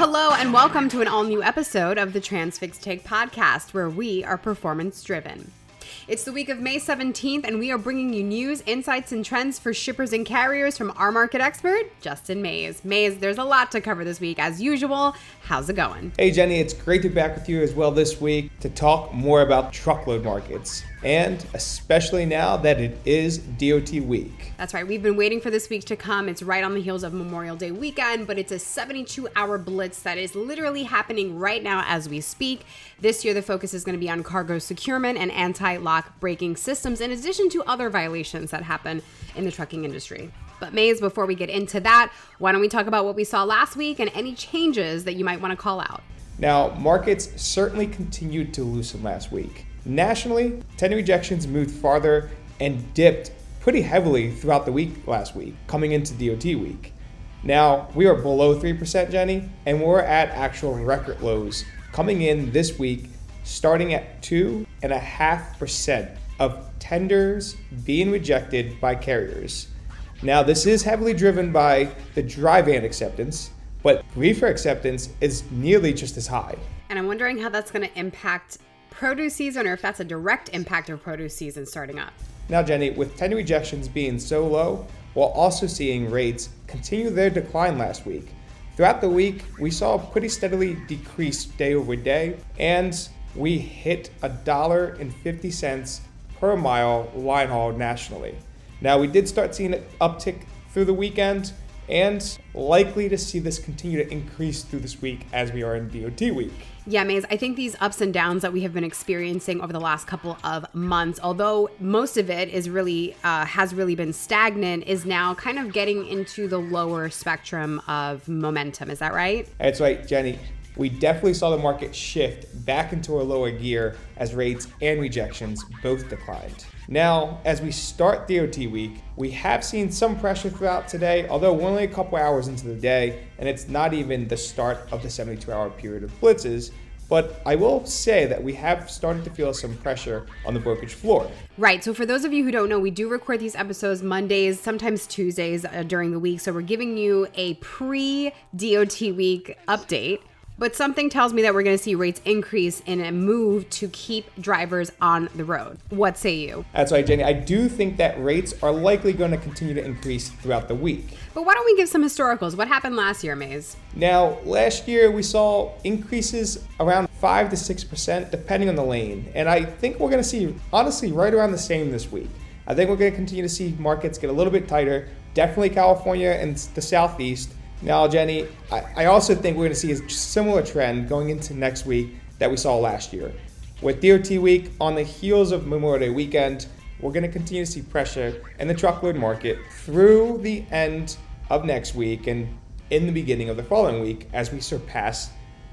hello, and welcome to an all new episode of the Transfix Take podcast, where we are performance driven. It's the week of May 17th, and we are bringing you news, insights, and trends for shippers and carriers from our market expert, Justin Mays. Mays, there's a lot to cover this week, as usual. How's it going? Hey, Jenny, it's great to be back with you as well this week to talk more about truckload markets, and especially now that it is DOT week. That's right. We've been waiting for this week to come. It's right on the heels of Memorial Day weekend, but it's a 72 hour blitz that is literally happening right now as we speak. This year, the focus is going to be on cargo securement and anti lock braking systems, in addition to other violations that happen in the trucking industry. But, Mays, before we get into that, why don't we talk about what we saw last week and any changes that you might want to call out? Now, markets certainly continued to loosen last week. Nationally, tender rejections moved farther and dipped pretty heavily throughout the week last week, coming into DOT week. Now, we are below 3%, Jenny, and we're at actual record lows coming in this week, starting at 2.5% of tenders being rejected by carriers. Now, this is heavily driven by the dry van acceptance, but reefer acceptance is nearly just as high. And I'm wondering how that's going to impact produce season or if that's a direct impact of produce season starting up. Now, Jenny, with tender rejections being so low, while also seeing rates continue their decline last week, throughout the week we saw a pretty steadily decrease day over day, and we hit a dollar and fifty cents per mile line haul nationally. Now, we did start seeing an uptick through the weekend, and likely to see this continue to increase through this week as we are in DOT week. Yeah, Maze, I think these ups and downs that we have been experiencing over the last couple of months, although most of it is really uh, has really been stagnant, is now kind of getting into the lower spectrum of momentum. Is that right? That's right, Jenny. We definitely saw the market shift back into a lower gear as rates and rejections both declined. Now, as we start DOT week, we have seen some pressure throughout today, although we're only a couple hours into the day, and it's not even the start of the 72 hour period of blitzes. But I will say that we have started to feel some pressure on the brokerage floor. Right. So, for those of you who don't know, we do record these episodes Mondays, sometimes Tuesdays uh, during the week. So, we're giving you a pre DOT week update. But something tells me that we're going to see rates increase in a move to keep drivers on the road. What say you? That's right, Jenny. I do think that rates are likely going to continue to increase throughout the week. But why don't we give some historicals? What happened last year, Maze? Now, last year we saw increases around 5 to 6%, depending on the lane. And I think we're going to see, honestly, right around the same this week. I think we're going to continue to see markets get a little bit tighter, definitely California and the Southeast. Now, Jenny, I, I also think we're going to see a similar trend going into next week that we saw last year. With DOT week on the heels of Memorial Day weekend, we're going to continue to see pressure in the truckload market through the end of next week and in the beginning of the following week as we surpass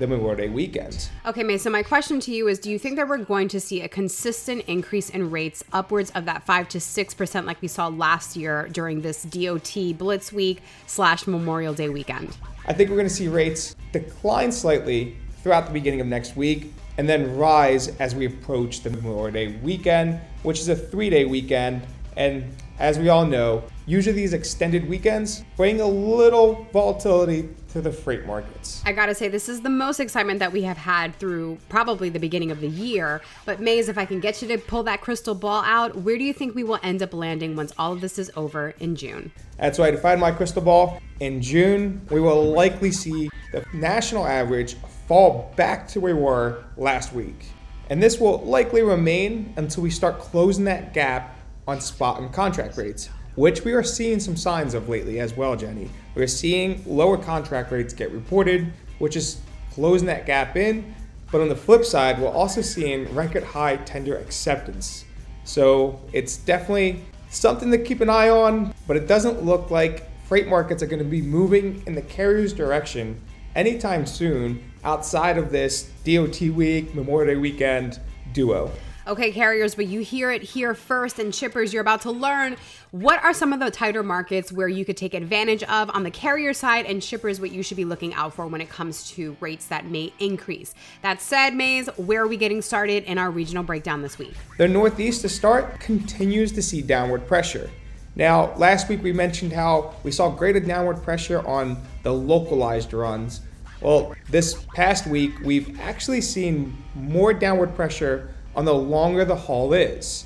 the Memorial Day weekend. Okay, May. So my question to you is: Do you think that we're going to see a consistent increase in rates upwards of that five to six percent, like we saw last year during this DOT Blitz Week slash Memorial Day weekend? I think we're going to see rates decline slightly throughout the beginning of next week, and then rise as we approach the Memorial Day weekend, which is a three-day weekend. And as we all know, usually these extended weekends bring a little volatility to the freight markets. I gotta say, this is the most excitement that we have had through probably the beginning of the year. But Maze, if I can get you to pull that crystal ball out, where do you think we will end up landing once all of this is over in June? That's right, I find my crystal ball, in June, we will likely see the national average fall back to where we were last week. And this will likely remain until we start closing that gap on spot and contract rates, which we are seeing some signs of lately as well, Jenny. We're seeing lower contract rates get reported, which is closing that gap in. But on the flip side, we're also seeing record high tender acceptance. So it's definitely something to keep an eye on, but it doesn't look like freight markets are going to be moving in the carrier's direction anytime soon outside of this DOT week, Memorial Day weekend duo. Okay, carriers, but you hear it here first. And shippers, you're about to learn what are some of the tighter markets where you could take advantage of on the carrier side, and shippers, what you should be looking out for when it comes to rates that may increase. That said, Maze, where are we getting started in our regional breakdown this week? The Northeast to start continues to see downward pressure. Now, last week we mentioned how we saw greater downward pressure on the localized runs, Well, this past week, we've actually seen more downward pressure on the longer the haul is.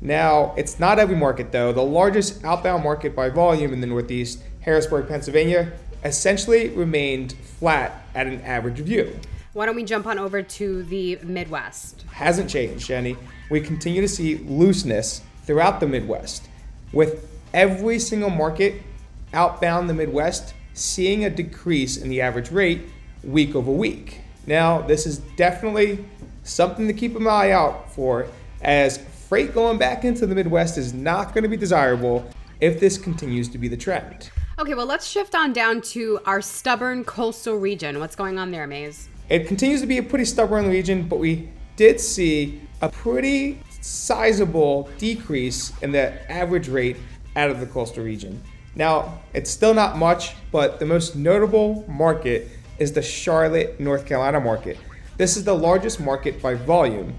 Now, it's not every market though. The largest outbound market by volume in the Northeast, Harrisburg, Pennsylvania, essentially remained flat at an average view. Why don't we jump on over to the Midwest? Hasn't changed, Jenny. We continue to see looseness throughout the Midwest, with every single market outbound the Midwest seeing a decrease in the average rate week over week. Now, this is definitely something to keep an eye out for, as freight going back into the Midwest is not going to be desirable if this continues to be the trend. Okay, well, let's shift on down to our stubborn coastal region. What's going on there, Maze? It continues to be a pretty stubborn region, but we did see a pretty sizable decrease in the average rate out of the coastal region. Now, it's still not much, but the most notable market is the Charlotte, North Carolina market. This is the largest market by volume,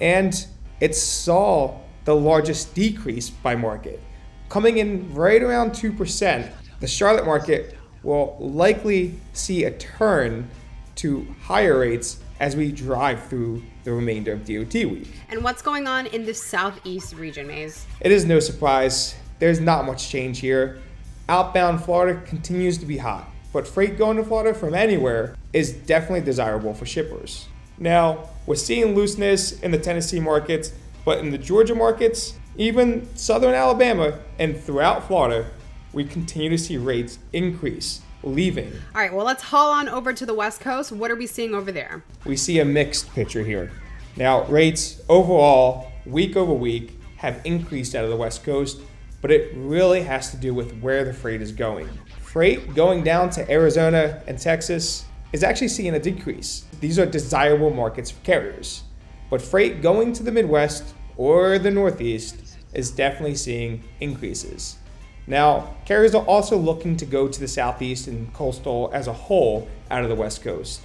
and it saw the largest decrease by market. Coming in right around 2%, the Charlotte market will likely see a turn to higher rates as we drive through the remainder of DOT week. And what's going on in the southeast region, Maze? It is no surprise. There's not much change here. Outbound Florida continues to be hot, but freight going to Florida from anywhere is definitely desirable for shippers. Now, we're seeing looseness in the Tennessee markets, but in the Georgia markets, even southern Alabama, and throughout Florida, we continue to see rates increase, leaving. All right, well, let's haul on over to the West Coast. What are we seeing over there? We see a mixed picture here. Now, rates overall, week over week, have increased out of the West Coast, but it really has to do with where the freight is going. Freight going down to Arizona and Texas is actually seeing a decrease. These are desirable markets for carriers. But freight going to the Midwest or the Northeast is definitely seeing increases. Now, carriers are also looking to go to the Southeast and coastal as a whole out of the West Coast.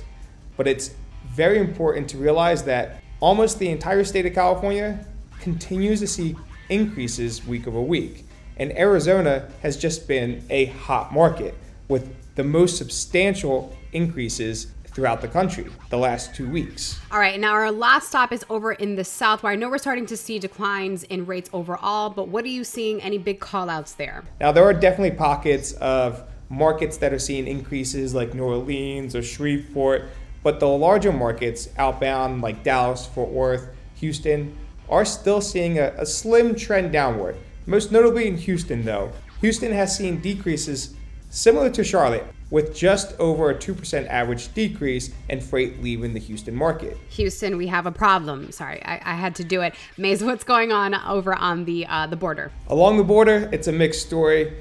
But it's very important to realize that almost the entire state of California continues to see increases week over week. And Arizona has just been a hot market with the most substantial increases throughout the country the last two weeks. All right, now our last stop is over in the south, where I know we're starting to see declines in rates overall, but what are you seeing? Any big call outs there? Now, there are definitely pockets of markets that are seeing increases like New Orleans or Shreveport, but the larger markets outbound like Dallas, Fort Worth, Houston are still seeing a, a slim trend downward. Most notably in Houston, though. Houston has seen decreases similar to Charlotte, with just over a 2% average decrease in freight leaving the Houston market. Houston, we have a problem. Sorry, I, I had to do it. Maze, what's going on over on the uh, the border? Along the border, it's a mixed story,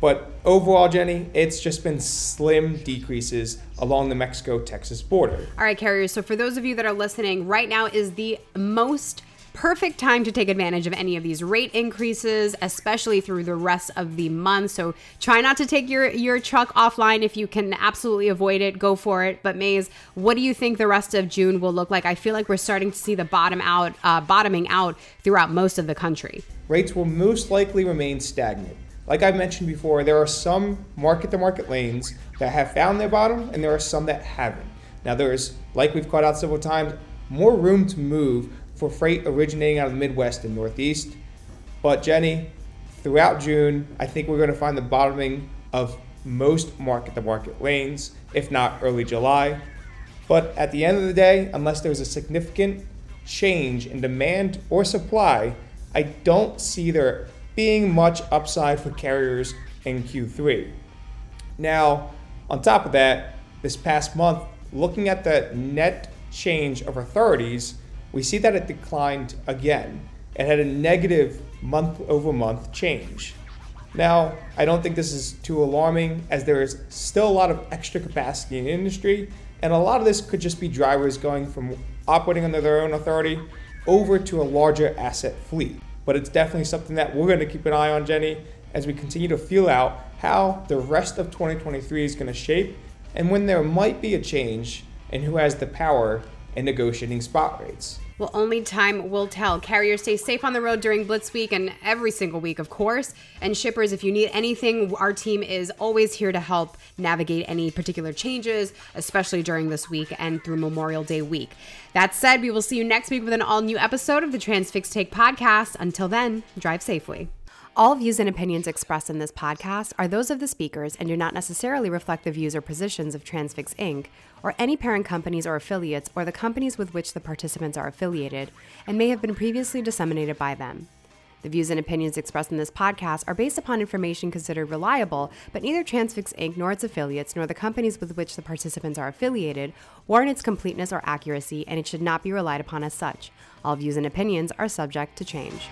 but overall, Jenny, it's just been slim decreases along the Mexico-Texas border. All right, carriers. So for those of you that are listening, right now is the most perfect time to take advantage of any of these rate increases, especially through the rest of the month. So try not to take your your truck offline if you can absolutely avoid it. Go for it. But Maze, what do you think the rest of June will look like? I feel like we're starting to see the bottom out, uh, bottoming out throughout most of the country. Rates will most likely remain stagnant. Like I mentioned before, there are some market to market lanes that have found their bottom, and there are some that haven't. Now, there's, like we've caught out several times, more room to move for freight originating out of the Midwest and Northeast. But Jenny, throughout June, I think we're going to find the bottoming of most market to market lanes, if not early July. But at the end of the day, unless there's a significant change in demand or supply, I don't see there being much upside for carriers in Q3. Now, on top of that, this past month, looking at the net change of authorities, we see that it declined again. and had a negative month over month change. Now, I don't think this is too alarming as there is still a lot of extra capacity in the industry, and a lot of this could just be drivers going from operating under their own authority over to a larger asset fleet. But it's definitely something that we're going to keep an eye on, Jenny, as we continue to feel out how the rest of 2023 is going to shape and when there might be a change and who has the power in negotiating spot rates. Well, only time will tell. Carriers stay safe on the road during Blitz Week and every single week, of course. And shippers, if you need anything, our team is always here to help navigate any particular changes, especially during this week and through Memorial Day week. That said, we will see you next week with an all new episode of the Transfix Take podcast. Until then, drive safely. All views and opinions expressed in this podcast are those of the speakers and do not necessarily reflect the views or positions of Transfix Inc. or any parent companies or affiliates or the companies with which the participants are affiliated and may have been previously disseminated by them. The views and opinions expressed in this podcast are based upon information considered reliable, but neither Transfix Inc. nor its affiliates nor the companies with which the participants are affiliated warrant its completeness or accuracy, and it should not be relied upon as such. All views and opinions are subject to change.